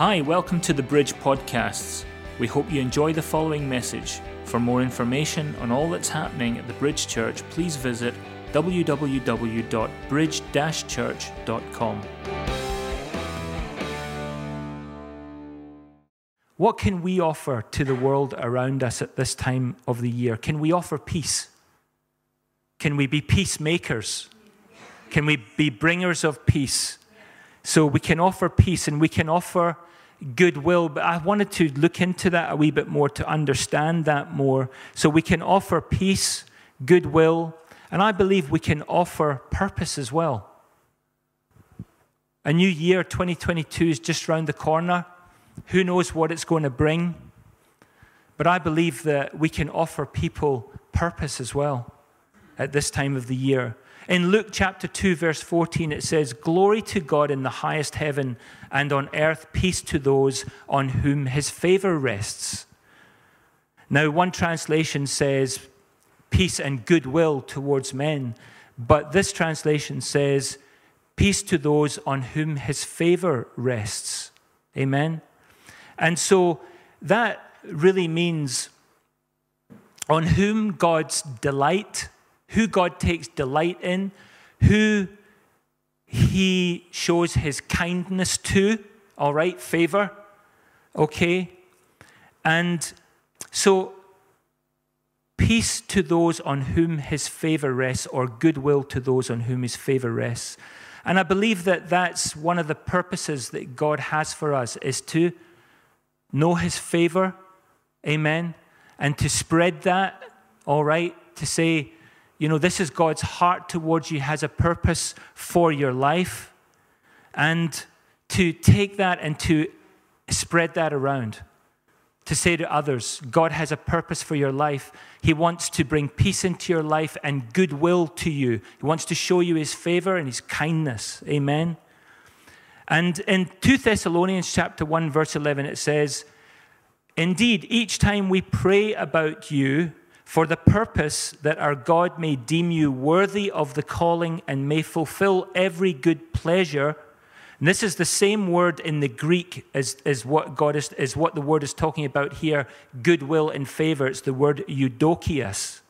Hi, welcome to the Bridge Podcasts. We hope you enjoy the following message. For more information on all that's happening at the Bridge Church, please visit www.bridge church.com. What can we offer to the world around us at this time of the year? Can we offer peace? Can we be peacemakers? Can we be bringers of peace? So we can offer peace and we can offer goodwill. But I wanted to look into that a wee bit more to understand that more. So we can offer peace, goodwill, and I believe we can offer purpose as well. A new year, 2022, is just round the corner. Who knows what it's going to bring? But I believe that we can offer people purpose as well at this time of the year. In Luke chapter 2, verse 14, it says, Glory to God in the highest heaven, and on earth peace to those on whom his favor rests. Now, one translation says, Peace and goodwill towards men, but this translation says, Peace to those on whom his favor rests. Amen. And so that really means on whom God's delight who God takes delight in, who he shows his kindness to, all right, favor, okay? And so, peace to those on whom his favor rests, or goodwill to those on whom his favor rests. And I believe that that's one of the purposes that God has for us is to know his favor, amen, and to spread that, all right, to say, you know, this is God's heart towards you, has a purpose for your life. And to take that and to spread that around, to say to others, God has a purpose for your life. He wants to bring peace into your life and goodwill to you. He wants to show you his favor and his kindness. Amen. And in 2 Thessalonians chapter 1 verse 11 it says, "Indeed, each time we pray about you, for the purpose that our God may deem you worthy of the calling and may fulfill every good pleasure. And this is the same word in the Greek as, as what God is, is what the word is talking about here, goodwill and favor. It's the word eudokias.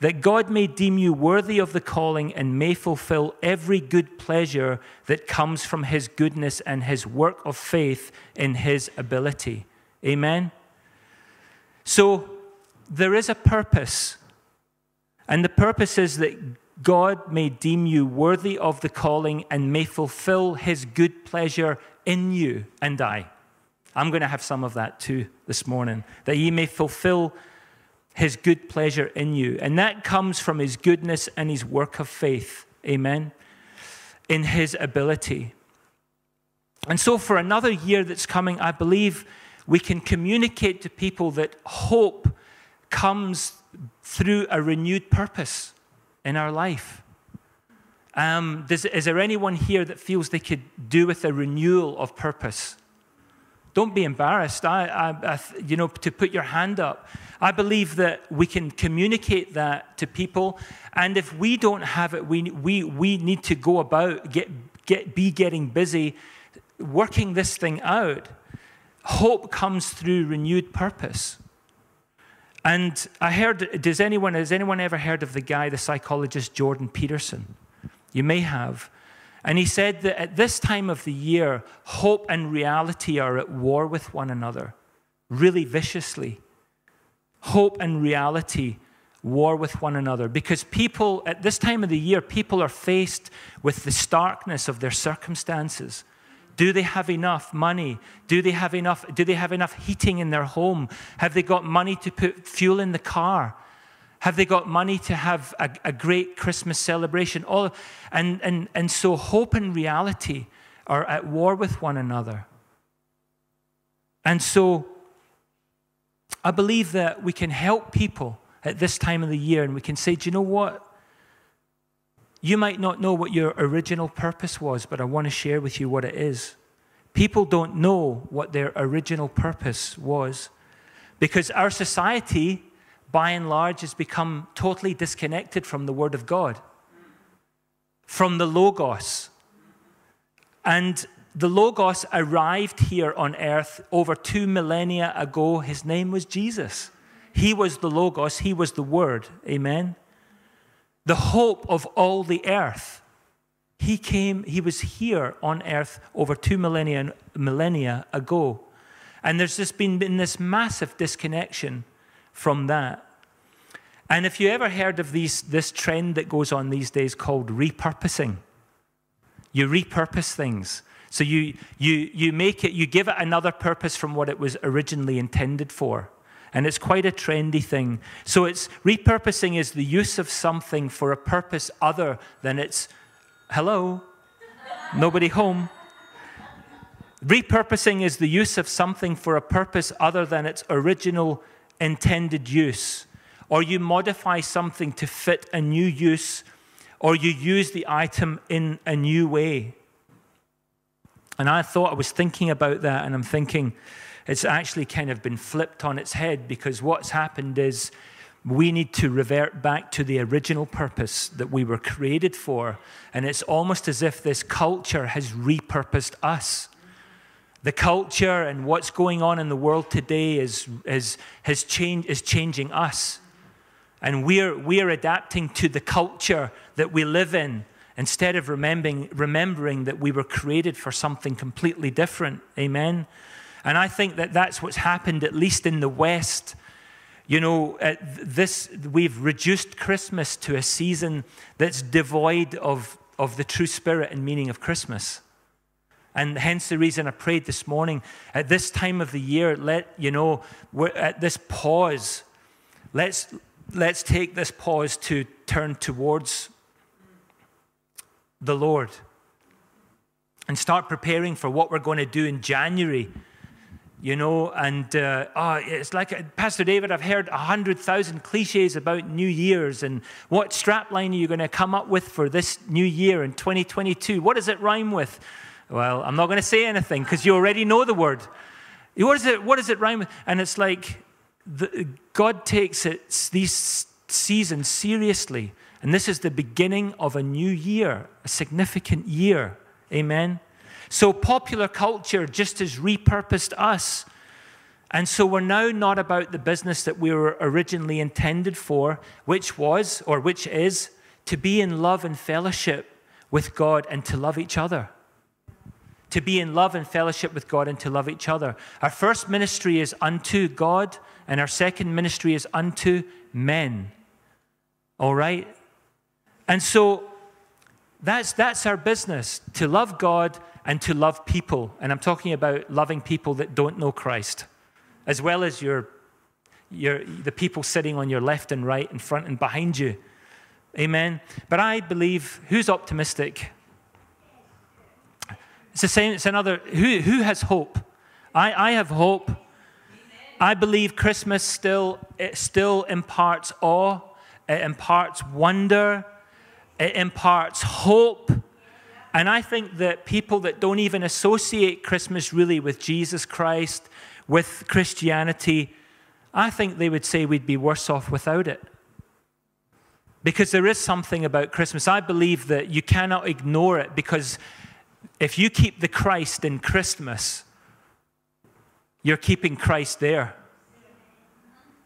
That God may deem you worthy of the calling and may fulfill every good pleasure that comes from his goodness and his work of faith in his ability. Amen. So there is a purpose. And the purpose is that God may deem you worthy of the calling and may fulfill his good pleasure in you and I. I'm going to have some of that too this morning, that he may fulfill his good pleasure in you. And that comes from his goodness and his work of faith. Amen. In his ability. And so, for another year that's coming, I believe we can communicate to people that hope comes through a renewed purpose in our life. Um, does, is there anyone here that feels they could do with a renewal of purpose? Don't be embarrassed. I, I, I, you know, to put your hand up. I believe that we can communicate that to people, and if we don't have it, we, we, we need to go about, get, get, be getting busy, working this thing out. Hope comes through renewed purpose. And I heard, does anyone, has anyone ever heard of the guy, the psychologist Jordan Peterson? You may have. And he said that at this time of the year, hope and reality are at war with one another, really viciously. Hope and reality war with one another because people, at this time of the year, people are faced with the starkness of their circumstances. Do they have enough money? Do they have enough, do they have enough heating in their home? Have they got money to put fuel in the car? Have they got money to have a, a great Christmas celebration? All, and, and, and so hope and reality are at war with one another. And so I believe that we can help people at this time of the year and we can say, do you know what? You might not know what your original purpose was, but I want to share with you what it is. People don't know what their original purpose was because our society, by and large, has become totally disconnected from the Word of God, from the Logos. And the Logos arrived here on earth over two millennia ago. His name was Jesus. He was the Logos, He was the Word. Amen. The hope of all the earth. He came, He was here on earth over two millennia, millennia ago. And there's just been, been this massive disconnection from that. And if you ever heard of these, this trend that goes on these days called repurposing, you repurpose things. So you, you, you make it, you give it another purpose from what it was originally intended for. And it's quite a trendy thing. So it's repurposing is the use of something for a purpose other than its hello, nobody home. Repurposing is the use of something for a purpose other than its original intended use. Or you modify something to fit a new use, or you use the item in a new way. And I thought, I was thinking about that, and I'm thinking it's actually kind of been flipped on its head because what's happened is we need to revert back to the original purpose that we were created for. And it's almost as if this culture has repurposed us. The culture and what's going on in the world today is, is, has change, is changing us. And we're, we're adapting to the culture that we live in instead of remembering, remembering that we were created for something completely different. Amen. And I think that that's what's happened, at least in the West. You know, this, we've reduced Christmas to a season that's devoid of, of the true spirit and meaning of Christmas. And hence the reason I prayed this morning at this time of the year, let, you know, we're at this pause, let's, let's take this pause to turn towards the Lord and start preparing for what we're going to do in January. You know, and uh, oh, it's like uh, Pastor David. I've heard a hundred thousand cliches about New Year's and what strapline are you going to come up with for this new year in 2022? What does it rhyme with? Well, I'm not going to say anything because you already know the word. What, is it, what does it rhyme with? And it's like the, God takes it, these seasons seriously. And this is the beginning of a new year, a significant year. Amen. So popular culture just has repurposed us. And so we're now not about the business that we were originally intended for, which was, or which is, to be in love and fellowship with God and to love each other. To be in love and fellowship with God and to love each other. Our first ministry is unto God, and our second ministry is unto men. All right? And so that's, that's our business to love God and to love people. And I'm talking about loving people that don't know Christ, as well as your, your, the people sitting on your left and right, in front and behind you. Amen. But I believe, who's optimistic? It's the same, it's another, who, who has hope? I, I have hope. I believe Christmas still, it still imparts awe, it imparts wonder, it imparts hope. And I think that people that don't even associate Christmas really with Jesus Christ, with Christianity, I think they would say we'd be worse off without it. Because there is something about Christmas. I believe that you cannot ignore it because if you keep the Christ in Christmas, you're keeping Christ there.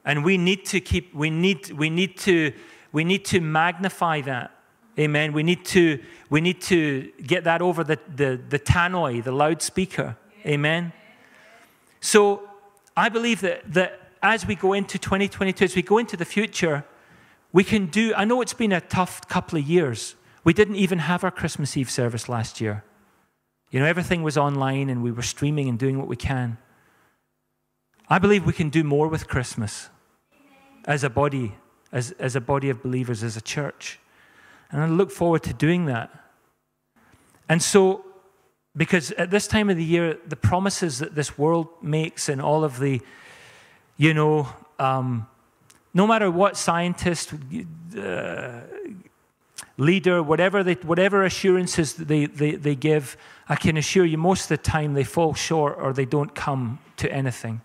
And we need to keep, we need, we need to, we need to magnify that. Amen. We need to, we need to get that over the, the, the tannoy, the loudspeaker. Amen. So I believe that, that as we go into 2022, as we go into the future, we can do, I know it's been a tough couple of years. We didn't even have our Christmas Eve service last year. You know, everything was online and we were streaming and doing what we can. I believe we can do more with Christmas as a body, as, as a body of believers, as a church. And I look forward to doing that. And so, because at this time of the year, the promises that this world makes and all of the, you know, um, no matter what scientist, uh, leader, whatever, they, whatever assurances they, they, they give, I can assure you most of the time they fall short or they don't come to anything.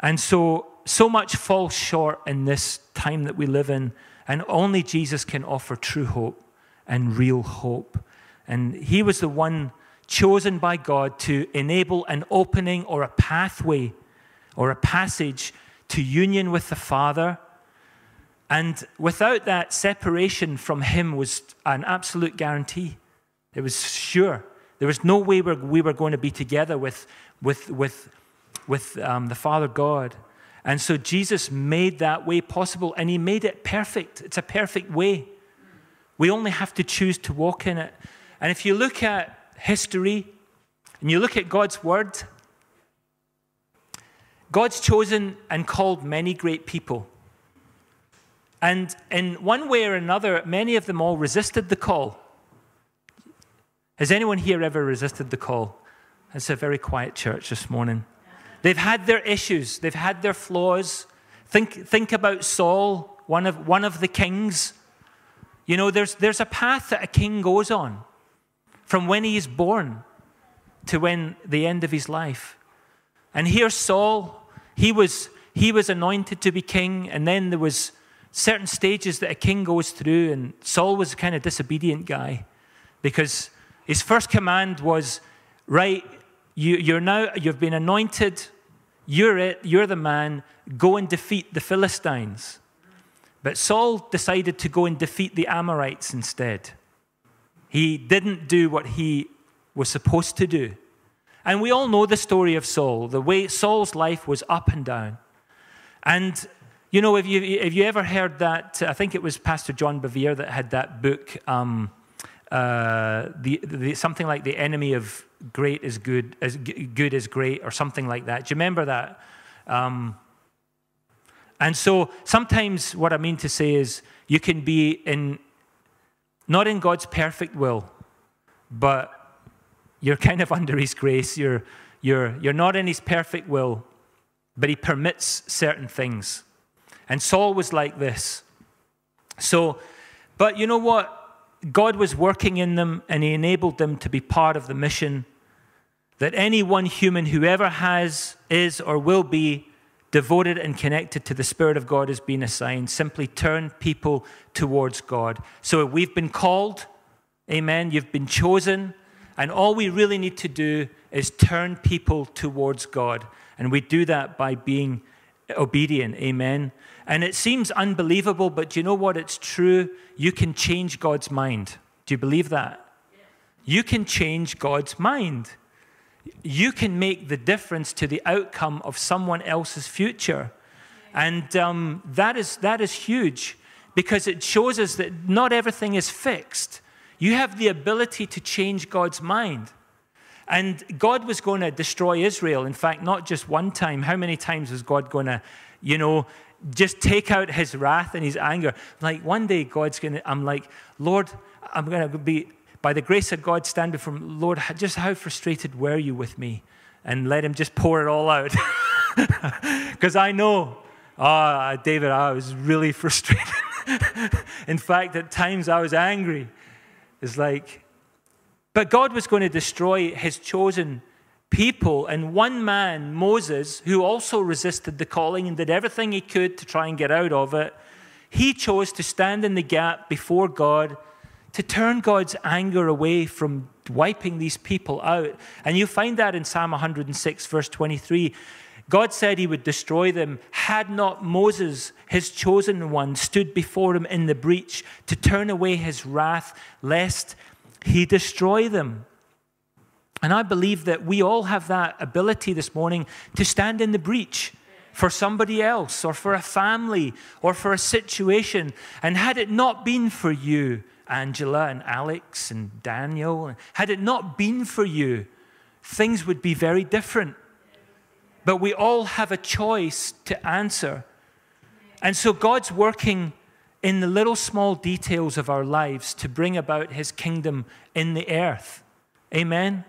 And so, so much falls short in this time that we live in and only Jesus can offer true hope and real hope. And he was the one chosen by God to enable an opening or a pathway or a passage to union with the Father. And without that, separation from Him was an absolute guarantee. It was sure. There was no way we were going to be together with, with, with, with um, the Father God. And so Jesus made that way possible, and He made it perfect. It's a perfect way. We only have to choose to walk in it. And if you look at history and you look at God's Word, God's chosen and called many great people. And in one way or another, many of them all resisted the call. Has anyone here ever resisted the call? It's a very quiet church this morning. They've had their issues, they've had their flaws. Think, think about Saul, one of, one of the kings. You know, there's, there's a path that a king goes on from when he is born to when the end of his life. And here's Saul. He was, he was anointed to be king, and then there was certain stages that a king goes through, and Saul was a kind of disobedient guy because his first command was, right, you, you're now, you've been anointed, you're it, you're the man, go and defeat the Philistines. But Saul decided to go and defeat the Amorites instead. He didn't do what he was supposed to do. And we all know the story of Saul. The way Saul's life was up and down. And, you know, if you, if you ever heard that, I think it was Pastor John Bevere that had that book, um, uh, the, the, something like The Enemy of Great is Good, as Good is Great, or something like that. Do you remember that? Um, and so sometimes what I mean to say is you can be in, not in God's perfect will, but you're kind of under His grace. You're, you're, you're not in His perfect will, but He permits certain things. And Saul was like this. So, but you know what? God was working in them and He enabled them to be part of the mission that any one human, whoever has, is, or will be devoted and connected to the Spirit of God has been assigned. Simply turn people towards God. So we've been called, amen. You've been chosen. And all we really need to do is turn people towards God. And we do that by being obedient. Amen. And it seems unbelievable, but do you know what? It's true. You can change God's mind. Do you believe that? You can change God's mind. You can make the difference to the outcome of someone else's future. And um, that, is, that is huge because it shows us that not everything is fixed. You have the ability to change God's mind. And God was going to destroy Israel. In fact, not just one time. How many times was God going to, you know, just take out his wrath and his anger? Like one day, God's going to, I'm like, Lord, I'm going to be, by the grace of God, stand before him. Lord, just how frustrated were you with me? And let him just pour it all out. Because I know, ah, oh, David, I was really frustrated. In fact, at times I was angry It's like, but God was going to destroy his chosen people, and one man, Moses, who also resisted the calling and did everything he could to try and get out of it, he chose to stand in the gap before God to turn God's anger away from wiping these people out. And you find that in Psalm 106, verse 23. God said he would destroy them had not Moses, his chosen one, stood before him in the breach to turn away his wrath, lest he destroy them. And I believe that we all have that ability this morning to stand in the breach for somebody else or for a family or for a situation. And had it not been for you, Angela and Alex and Daniel, had it not been for you, things would be very different. But we all have a choice to answer. And so God's working in the little small details of our lives to bring about his kingdom in the earth. Amen?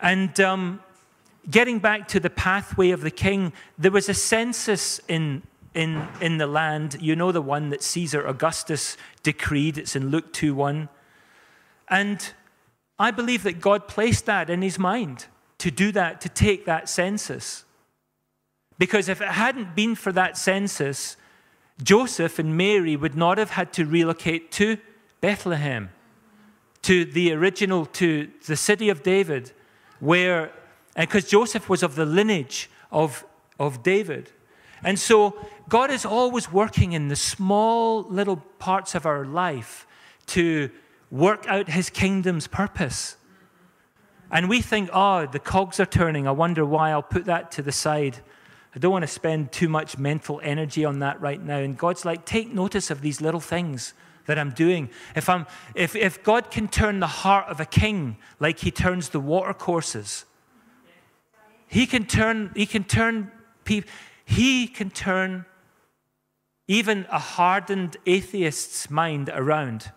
And um, getting back to the pathway of the king, there was a census in, in, in the land. You know the one that Caesar Augustus decreed. It's in Luke 2 1. And I believe that God placed that in his mind to do that, to take that census. Because if it hadn't been for that census, Joseph and Mary would not have had to relocate to Bethlehem, to the original, to the city of David, where, because Joseph was of the lineage of, of David. And so God is always working in the small little parts of our life to work out his kingdom's purpose. And we think, oh, the cogs are turning. I wonder why. I'll put that to the side. I don't want to spend too much mental energy on that right now. And God's like, take notice of these little things that I'm doing. If, I'm, if, if God can turn the heart of a king like he turns the water courses, he can turn, he can turn people, he can turn even a hardened atheist's mind around.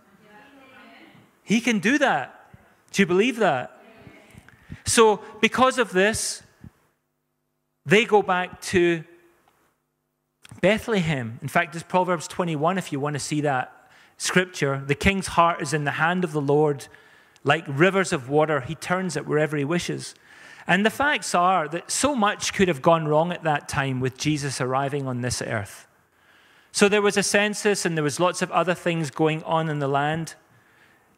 He can do that. Do you believe that? So, because of this, they go back to Bethlehem. In fact, it's Proverbs 21 if you want to see that scripture. The king's heart is in the hand of the Lord, like rivers of water. He turns it wherever he wishes. And the facts are that so much could have gone wrong at that time with Jesus arriving on this earth. So there was a census and there was lots of other things going on in the land.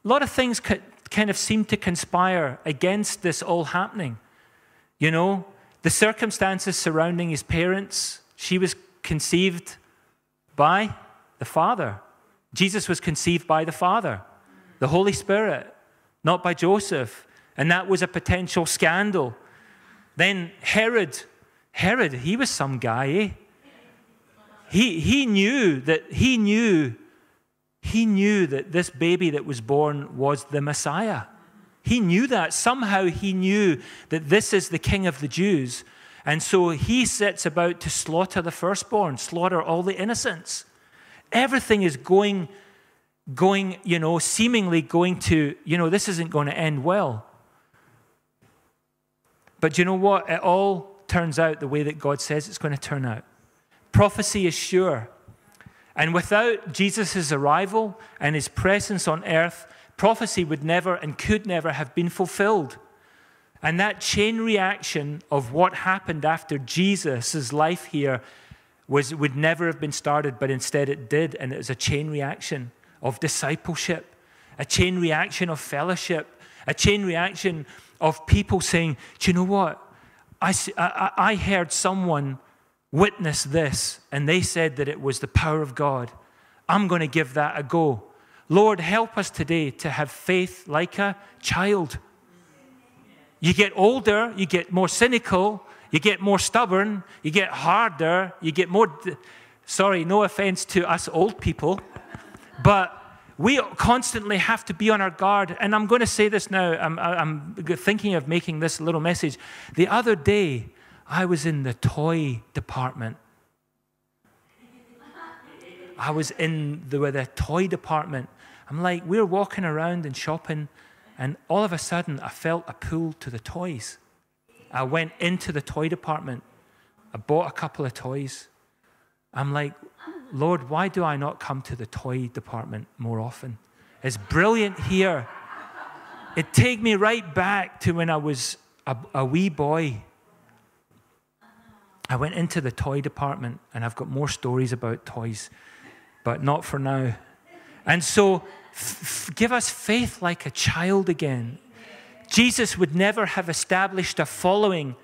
A lot of things kind of seemed to conspire against this all happening. You know, the circumstances surrounding his parents, she was conceived by the Father. Jesus was conceived by the Father, the Holy Spirit, not by Joseph and that was a potential scandal. Then Herod, Herod, he was some guy, eh? He, he knew that he knew he knew that this baby that was born was the Messiah. He knew that. Somehow he knew that this is the king of the Jews. And so he sets about to slaughter the firstborn, slaughter all the innocents. Everything is going, going, you know, seemingly going to, you know, this isn't going to end well. But do you know what? It all turns out the way that God says it's going to turn out. Prophecy is sure. And without Jesus' arrival and his presence on earth, prophecy would never and could never have been fulfilled. And that chain reaction of what happened after Jesus' life here was, would never have been started, but instead it did. And it was a chain reaction of discipleship, a chain reaction of fellowship, a chain reaction of people saying, Do you know what? I, I, I heard someone witness this, and they said that it was the power of God. I'm going to give that a go. Lord, help us today to have faith like a child. You get older, you get more cynical, you get more stubborn, you get harder, you get more. Sorry, no offense to us old people, but we constantly have to be on our guard. And I'm going to say this now. I'm, I'm thinking of making this little message. The other day, I was in the toy department. I was in the, with the toy department. I'm like, we we're walking around and shopping, and all of a sudden, I felt a pull to the toys. I went into the toy department. I bought a couple of toys. I'm like, Lord, why do I not come to the toy department more often? It's brilliant here. It take me right back to when I was a, a wee boy. I went into the toy department and I've got more stories about toys, but not for now. And so, f- give us faith like a child again. Jesus would never have established a following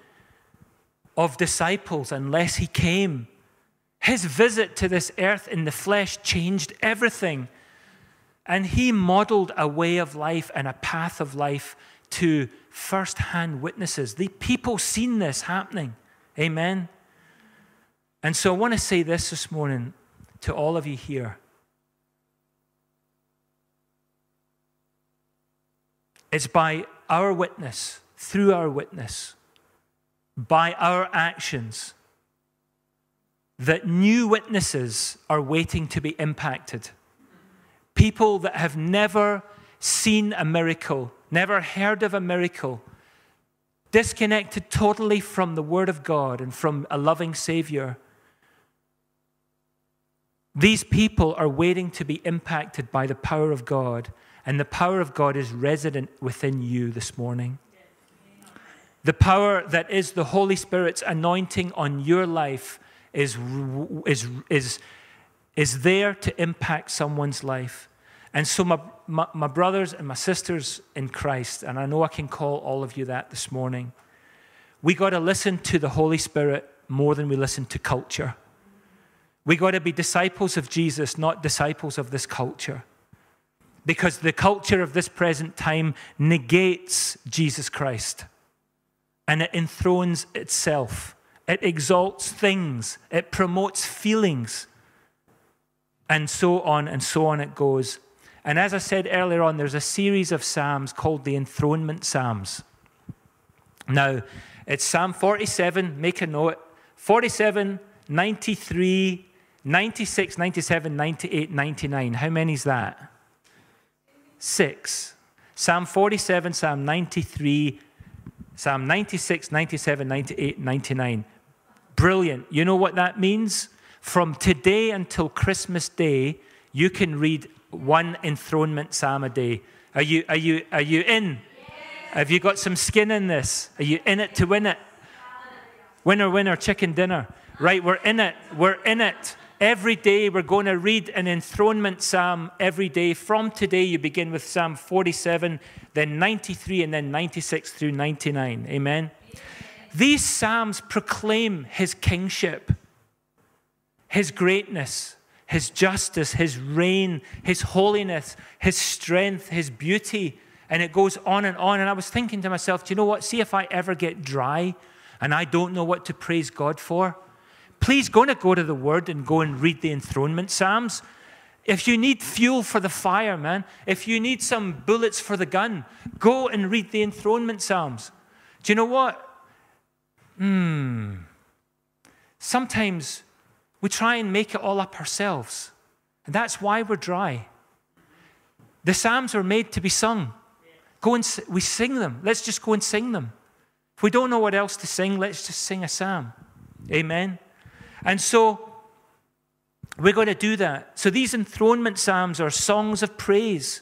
of disciples unless he came his visit to this earth in the flesh changed everything. And he modeled a way of life and a path of life to first hand witnesses. The people seen this happening. Amen. And so I want to say this this morning to all of you here. It's by our witness, through our witness, by our actions that new witnesses are waiting to be impacted. People that have never seen a miracle, never heard of a miracle, disconnected totally from the Word of God and from a loving Savior. These people are waiting to be impacted by the power of God, and the power of God is resident within you this morning. The power that is the Holy Spirit's anointing on your life is, is, is, is there to impact someone's life. And so, my, my, my, brothers and my sisters in Christ, and I know I can call all of you that this morning, we got to listen to the Holy Spirit more than we listen to culture. We got to be disciples of Jesus, not disciples of this culture. Because the culture of this present time negates Jesus Christ and it enthrones itself. It exalts things, it promotes feelings, and so on and so on it goes. And as I said earlier on, there's a series of Psalms called the Enthronement Psalms. Now, it's Psalm 47, make a note 47, 93, 96, 97, 98, 99. How many is that? Six. Psalm 47, Psalm 93, Psalm 96, 97, 98, 99. Brilliant. You know what that means? From today until Christmas Day, you can read one enthronement psalm a day. Are you, are you, are you in? Have you got some skin in this? Are you in it to win it? Winner, winner, chicken dinner. Right, we're in it. We're in it. Every day we're going to read an enthronement psalm every day. From today, you begin with Psalm 47, then 93, and then 96 through 99. Amen. These psalms proclaim his kingship, his greatness, his justice, his reign, his holiness, his strength, his beauty. And it goes on and on. And I was thinking to myself, do you know what? See if I ever get dry and I don't know what to praise God for please go to go to the Word and go and read the enthronement Psalms. If you need fuel for the fire, man, if you need some bullets for the gun, go and read the enthronement Psalms. Do you know what? Hmm. Sometimes we try and make it all up ourselves, and that's why we're dry. The Psalms are made to be sung. Go and we sing them. Let's just go and sing them. If we don't know what else to sing, let's just sing a psalm. Amen. And so we're going to do that. So these enthronement psalms are songs of praise,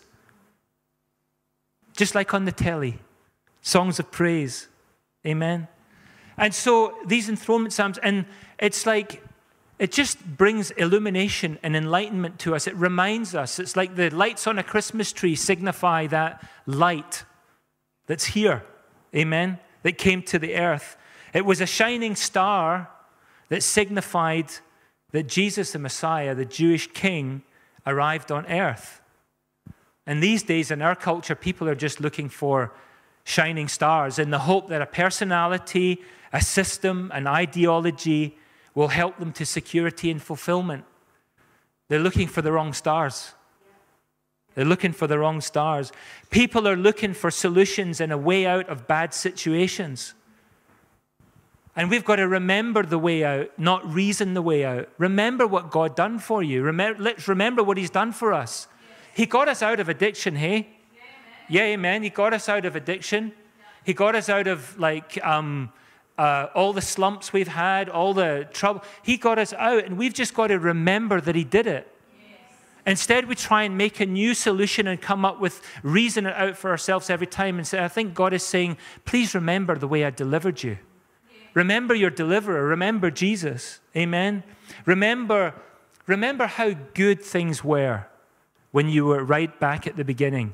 just like on the telly, songs of praise. Amen. And so these enthronement psalms, and it's like, it just brings illumination and enlightenment to us. It reminds us. It's like the lights on a Christmas tree signify that light that's here. Amen. That came to the earth. It was a shining star that signified that Jesus, the Messiah, the Jewish king, arrived on earth. And these days in our culture, people are just looking for shining stars in the hope that a personality, a system, an ideology will help them to security and fulfillment. They're looking for the wrong stars. They're looking for the wrong stars. People are looking for solutions and a way out of bad situations. And we've got to remember the way out, not reason the way out. Remember what God done for you. Remember, let's remember what He's done for us. He got us out of addiction, hey? Yeah, amen. He got us out of addiction. He got us out of like um, uh, all the slumps we've had, all the trouble. He got us out, and we've just got to remember that He did it. Instead, we try and make a new solution and come up with reason it out for ourselves every time and say, I think God is saying, please remember the way I delivered you. Remember your deliverer. Remember Jesus. Amen. Remember, remember how good things were when you were right back at the beginning.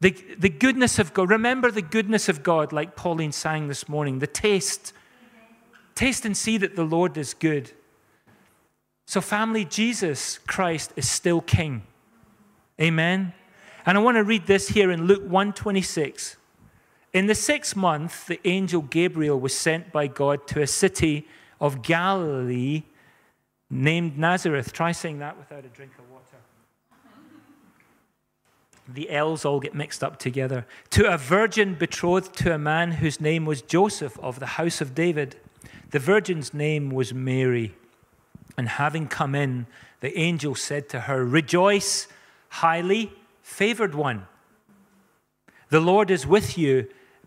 The, the goodness of God. Remember the goodness of God, like Pauline sang this morning. The taste. Taste and see that the Lord is good. So, family, Jesus Christ is still King. Amen. And I want to read this here in Luke 126. In the sixth month, the angel Gabriel was sent by God to a city of Galilee named Nazareth. Try saying that without a drink of water. The L's all get mixed up together. To a virgin betrothed to a man whose name was Joseph of the house of David. The virgin's name was Mary. And having come in, the angel said to her, Rejoice, highly favored one. The Lord is with you.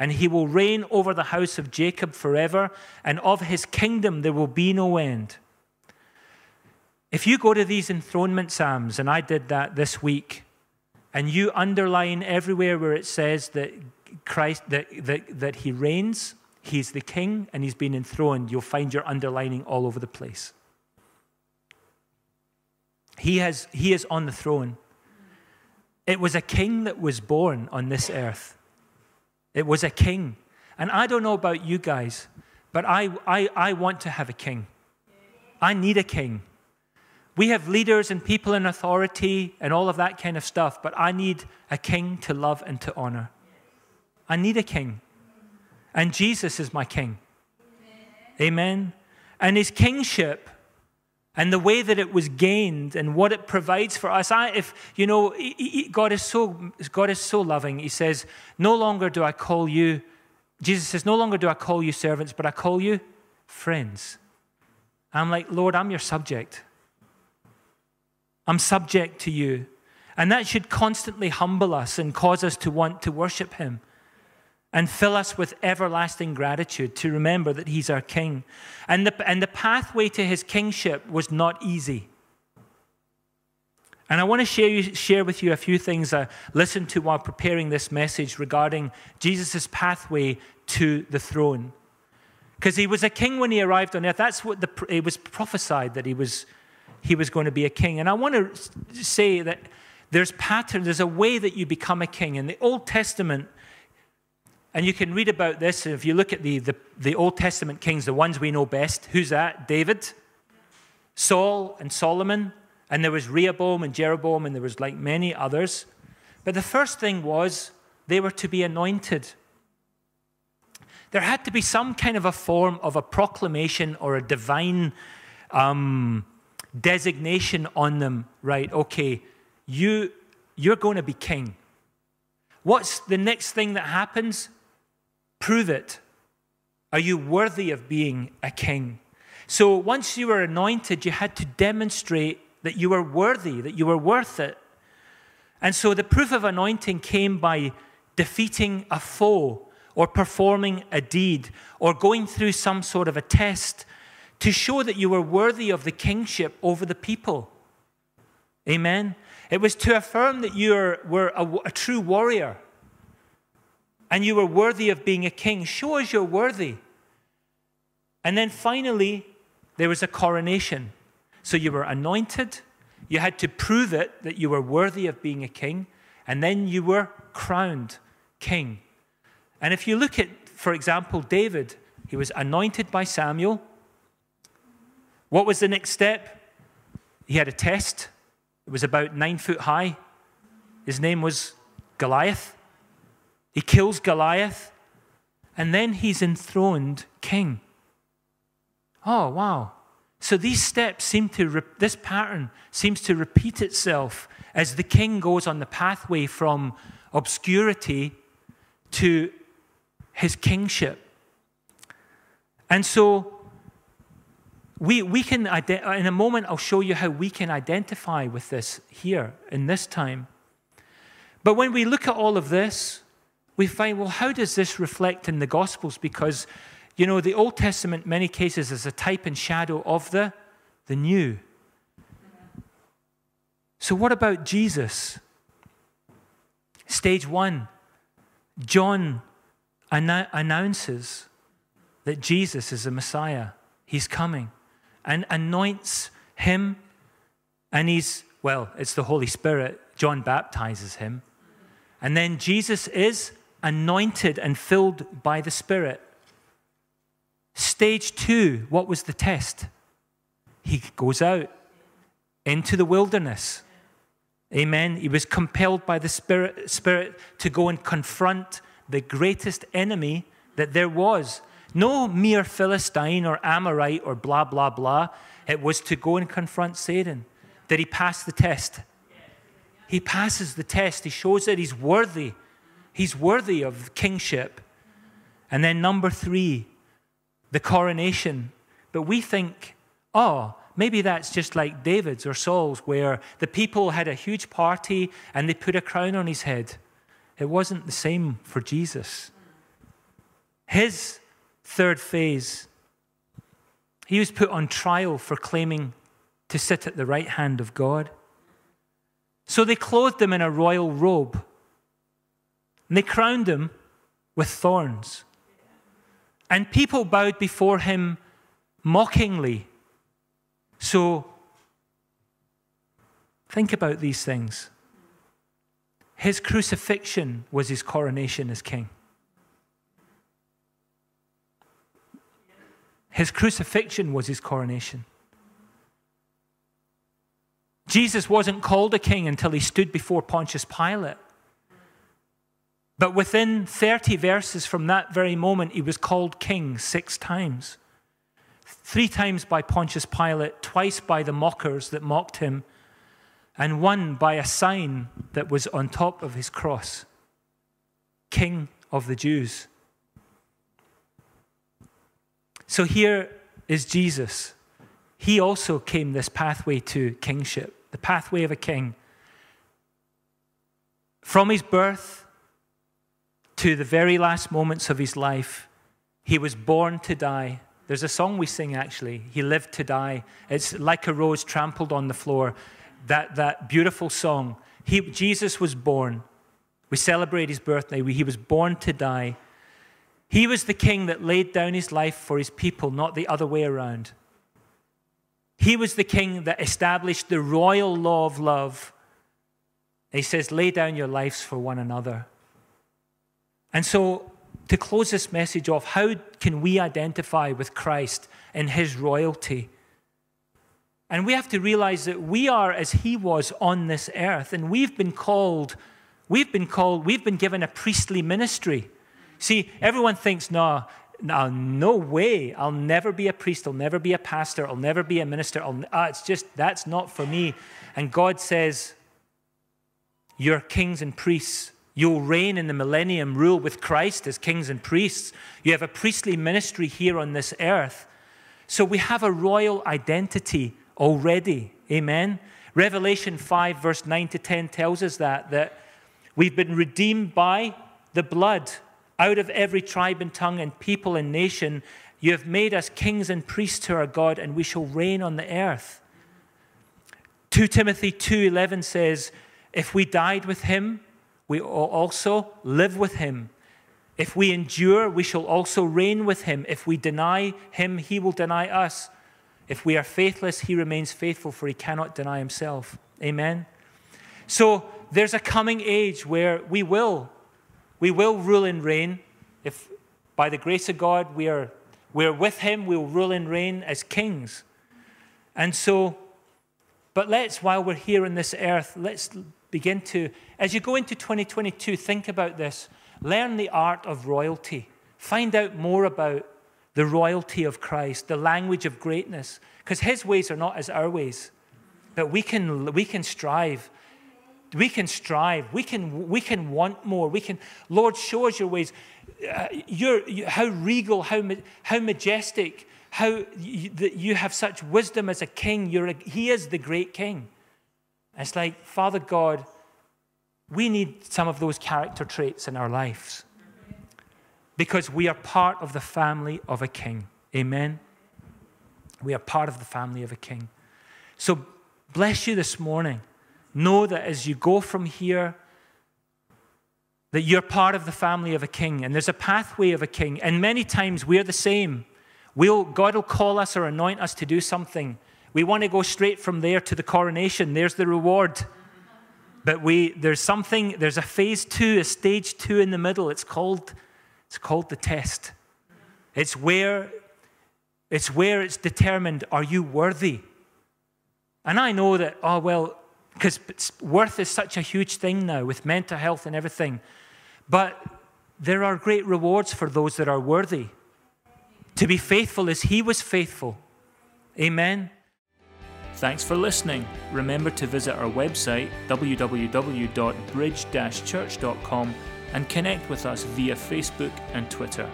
and he will reign over the house of Jacob forever, and of his kingdom there will be no end. If you go to these enthronement psalms, and I did that this week, and you underline everywhere where it says that Christ that, that, that he reigns, he's the king, and he's been enthroned, you'll find your underlining all over the place. He, has, he is on the throne. It was a king that was born on this earth. It was a king. And I don't know about you guys, but I, I, I want to have a king. I need a king. We have leaders and people in authority and all of that kind of stuff, but I need a king to love and to honor. I need a king. And Jesus is my king. Amen. And his kingship and the way that it was gained and what it provides for us. I, if you know, God is so God is so loving. He says, "No longer do I call you." Jesus says, "No longer do I call you servants, but I call you friends." I'm like, Lord, I'm your subject. I'm subject to you. And that should constantly humble us and cause us to want to worship Him and fill us with everlasting gratitude to remember that He's our King. And the, and the pathway to His kingship was not easy. And I want to share, you, share with you a few things uh, I listened to while preparing this message regarding Jesus' pathway to the throne. Because he was a king when he arrived on earth. That's what the, it was prophesied that he was he was going to be a king. And I want to say that there's pattern, there's a way that you become a king. In the Old Testament, and you can read about this if you look at the, the, the Old Testament kings, the ones we know best. Who's that? David, Saul, and Solomon. And there was Rehoboam and Jeroboam, and there was like many others. But the first thing was they were to be anointed. There had to be some kind of a form of a proclamation or a divine um, designation on them, right? Okay, you, you're going to be king. What's the next thing that happens? Prove it. Are you worthy of being a king? So once you were anointed, you had to demonstrate that you were worthy, that you were worth it. And so the proof of anointing came by defeating a foe or performing a deed or going through some sort of a test to show that you were worthy of the kingship over the people. Amen. It was to affirm that you were a, a true warrior and you were worthy of being a king. Show us you're worthy. And then finally, there was a coronation. So you were anointed, you had to prove it that you were worthy of being a king, and then you were crowned king. And if you look at, for example, David, he was anointed by Samuel, what was the next step? He had a test. It was about nine foot high. His name was Goliath. He kills Goliath, and then he's enthroned king. Oh, wow. So these steps seem to, this pattern seems to repeat itself as the king goes on the pathway from obscurity to his kingship. And so we, we can, in a moment, I'll show you how we can identify with this here in this time. But when we look at all of this, we find, well, how does this reflect in the Gospels? Because, you know, the Old Testament, many cases, is a type and shadow of the, the New. So, what about Jesus? Stage one John announces that Jesus is the Messiah, he's coming and anoints him. And he's, well, it's the Holy Spirit. John baptizes him. And then Jesus is anointed and filled by the Spirit. Stage two, what was the test? He goes out into the wilderness. Amen. He was compelled by the Spirit, Spirit to go and confront the greatest enemy that there was no mere Philistine or Amorite or blah, blah, blah. It was to go and confront Satan. Did he pass the test? He passes the test. He shows that he's worthy. He's worthy of kingship. And then, number three, the coronation. But we think, oh, maybe that's just like David's or Saul's, where the people had a huge party and they put a crown on his head. It wasn't the same for Jesus. His third phase, he was put on trial for claiming to sit at the right hand of God. So they clothed him in a royal robe and they crowned him with thorns. And people bowed before him mockingly. So think about these things. His crucifixion was his coronation as king. His crucifixion was his coronation. Jesus wasn't called a king until he stood before Pontius Pilate. But within 30 verses from that very moment, he was called king six times three times by Pontius Pilate, twice by the mockers that mocked him, and one by a sign that was on top of his cross King of the Jews. So here is Jesus. He also came this pathway to kingship, the pathway of a king. From his birth, to the very last moments of his life, he was born to die. There's a song we sing actually, He Lived to Die. It's like a rose trampled on the floor. That, that beautiful song. He, Jesus was born. We celebrate his birthday. He was born to die. He was the king that laid down his life for his people, not the other way around. He was the king that established the royal law of love. He says, lay down your lives for one another. And so, to close this message off, how can we identify with Christ in his royalty? And we have to realize that we are as he was on this earth, and we've been called, we've been called, we've been given a priestly ministry. See, everyone thinks, no, no, no way. I'll never be a priest. I'll never be a pastor. I'll never be a minister. Uh, it's just, that's not for me. And God says, You're kings and priests You'll reign in the millennium, rule with Christ as kings and priests. You have a priestly ministry here on this earth. So we have a royal identity already. Amen. Revelation 5, verse 9 to 10 tells us that, that we've been redeemed by the blood out of every tribe and tongue and people and nation. You have made us kings and priests to our God, and we shall reign on the earth. 2 Timothy 2:11 says, If we died with him, we also live with him. If we endure, we shall also reign with him. If we deny him, he will deny us. If we are faithless, he remains faithful, for he cannot deny himself. Amen. So there's a coming age where we will, we will rule and reign. If by the grace of God we are we're with him, we will rule and reign as kings. And so, but let's, while we're here on this earth, let's begin to, as you go into 2022, think about this. Learn the art of royalty. Find out more about the royalty of Christ, the language of greatness, because his ways are not as our ways. But we can, we can strive. We can strive. We can, we can want more. We can, Lord, show us your ways. Uh, you're, you, how regal, how, how majestic, how you, you have such wisdom as a king. You're a, he is the great king. It's like, Father God, we need some of those character traits in our lives because we are part of the family of a king. Amen? We are part of the family of a king. So, bless you this morning. Know that as you go from here, that you're part of the family of a king, and there's a pathway of a king. And many times we're the same. We'll, God will call us or anoint us to do something, we want to go straight from there to the coronation. There's the reward. But we, there's something, there's a phase two, a stage two in the middle. It's called, it's called the test. It's where, it's where it's determined, are you worthy? And I know that, oh, well, because worth is such a huge thing now with mental health and everything. But there are great rewards for those that are worthy. To be faithful as he was faithful. Amen. Thanks for listening. Remember to visit our website www.bridge church.com and connect with us via Facebook and Twitter.